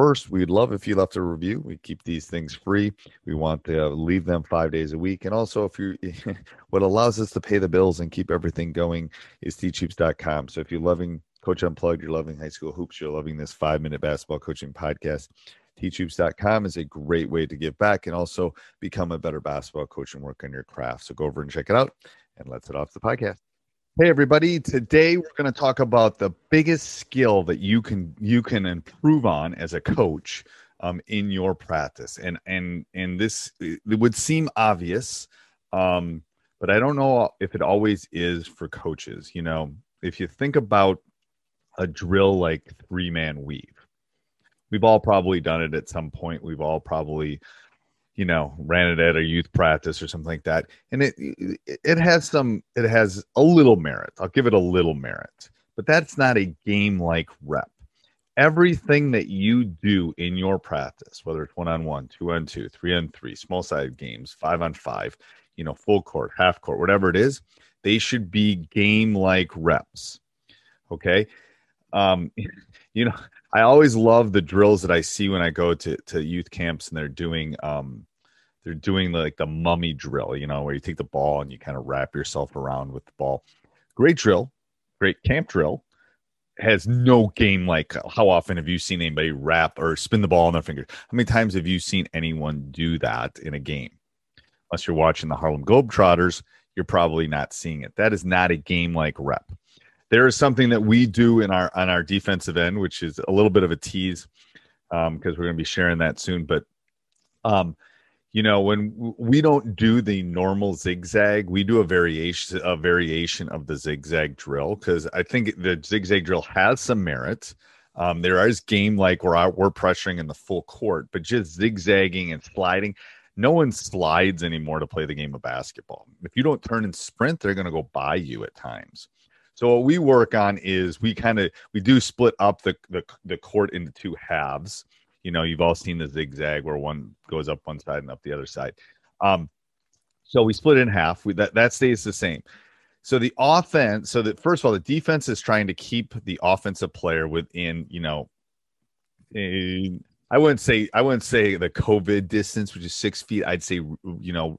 first, we'd love if you left a review. We keep these things free. We want to leave them five days a week. And also, if you, what allows us to pay the bills and keep everything going is teachhoops.com. So if you're loving Coach Unplugged, you're loving high school hoops, you're loving this five minute basketball coaching podcast, teachhoops.com is a great way to give back and also become a better basketball coach and work on your craft. So go over and check it out and let's head off the podcast. Hey everybody, today we're going to talk about the biggest skill that you can you can improve on as a coach um, in your practice. And and and this it would seem obvious um, but I don't know if it always is for coaches. You know, if you think about a drill like three man weave, we've all probably done it at some point. We've all probably you know ran it at a youth practice or something like that. And it it has some it has a little merit. I'll give it a little merit but that's not a game like rep. Everything that you do in your practice whether it's one on one two on two three on three small side games five on five you know full court half court whatever it is they should be game like reps. Okay? Um you know i always love the drills that i see when i go to to youth camps and they're doing um they're doing like the mummy drill, you know, where you take the ball and you kind of wrap yourself around with the ball. Great drill, great camp drill. Has no game like how often have you seen anybody wrap or spin the ball on their fingers? How many times have you seen anyone do that in a game? Unless you're watching the Harlem Globetrotters, you're probably not seeing it. That is not a game like rep. There is something that we do in our on our defensive end, which is a little bit of a tease because um, we're going to be sharing that soon. But um, you know when we don't do the normal zigzag we do a variation a variation of the zigzag drill because i think the zigzag drill has some merit. Um, there is game like where we're pressuring in the full court but just zigzagging and sliding no one slides anymore to play the game of basketball. If you don't turn and sprint they're going to go by you at times. So what we work on is we kind of we do split up the, the the court into two halves you know, you've all seen the zigzag where one goes up one side and up the other side. Um, so we split in half. We, that that stays the same. So the offense, so that first of all, the defense is trying to keep the offensive player within, you know, I wouldn't say I wouldn't say the COVID distance, which is six feet. I'd say you know,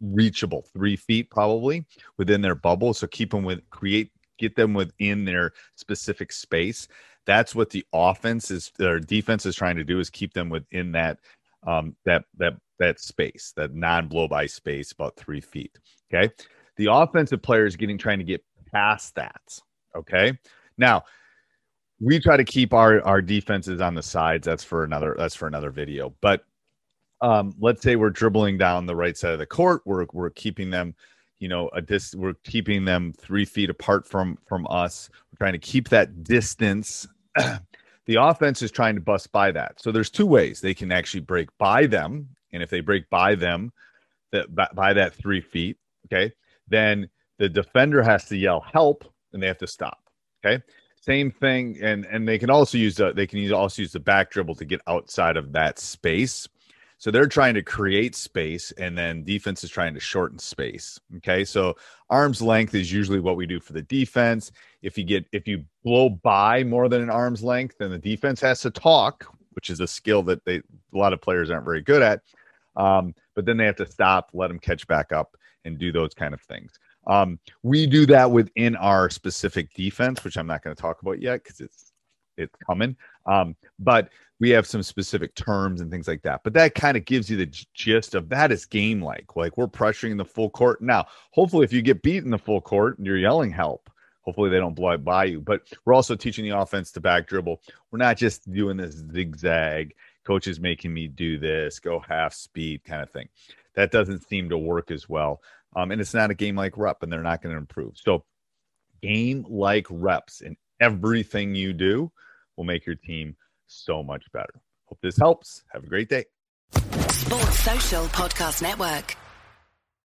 reachable three feet probably within their bubble. So keep them with create get them within their specific space that's what the offense is or defense is trying to do is keep them within that um, that that that space, that non blow by space, about three feet. Okay, the offensive player is getting trying to get past that. Okay, now we try to keep our our defenses on the sides. That's for another that's for another video. But um, let's say we're dribbling down the right side of the court. We're we're keeping them you know a dis- we're keeping them three feet apart from from us. We're trying to keep that distance. The offense is trying to bust by that. So there's two ways they can actually break by them. And if they break by them that by that three feet okay then the defender has to yell help and they have to stop okay? Same thing and and they can also use the they can use, also use the back dribble to get outside of that space so they're trying to create space, and then defense is trying to shorten space. Okay, so arm's length is usually what we do for the defense. If you get if you blow by more than an arm's length, then the defense has to talk, which is a skill that they a lot of players aren't very good at. Um, but then they have to stop, let them catch back up, and do those kind of things. Um, we do that within our specific defense, which I'm not going to talk about yet because it's it's coming. Um, but we have some specific terms and things like that. But that kind of gives you the gist of that is game like. Like we're pressuring the full court. Now, hopefully, if you get beat in the full court and you're yelling help, hopefully they don't blow it by you. But we're also teaching the offense to back dribble. We're not just doing this zigzag. Coach is making me do this, go half speed kind of thing. That doesn't seem to work as well. Um, and it's not a game like rep, and they're not going to improve. So, game like reps in everything you do will make your team so much better. Hope this helps. Have a great day. Sports Social Podcast Network.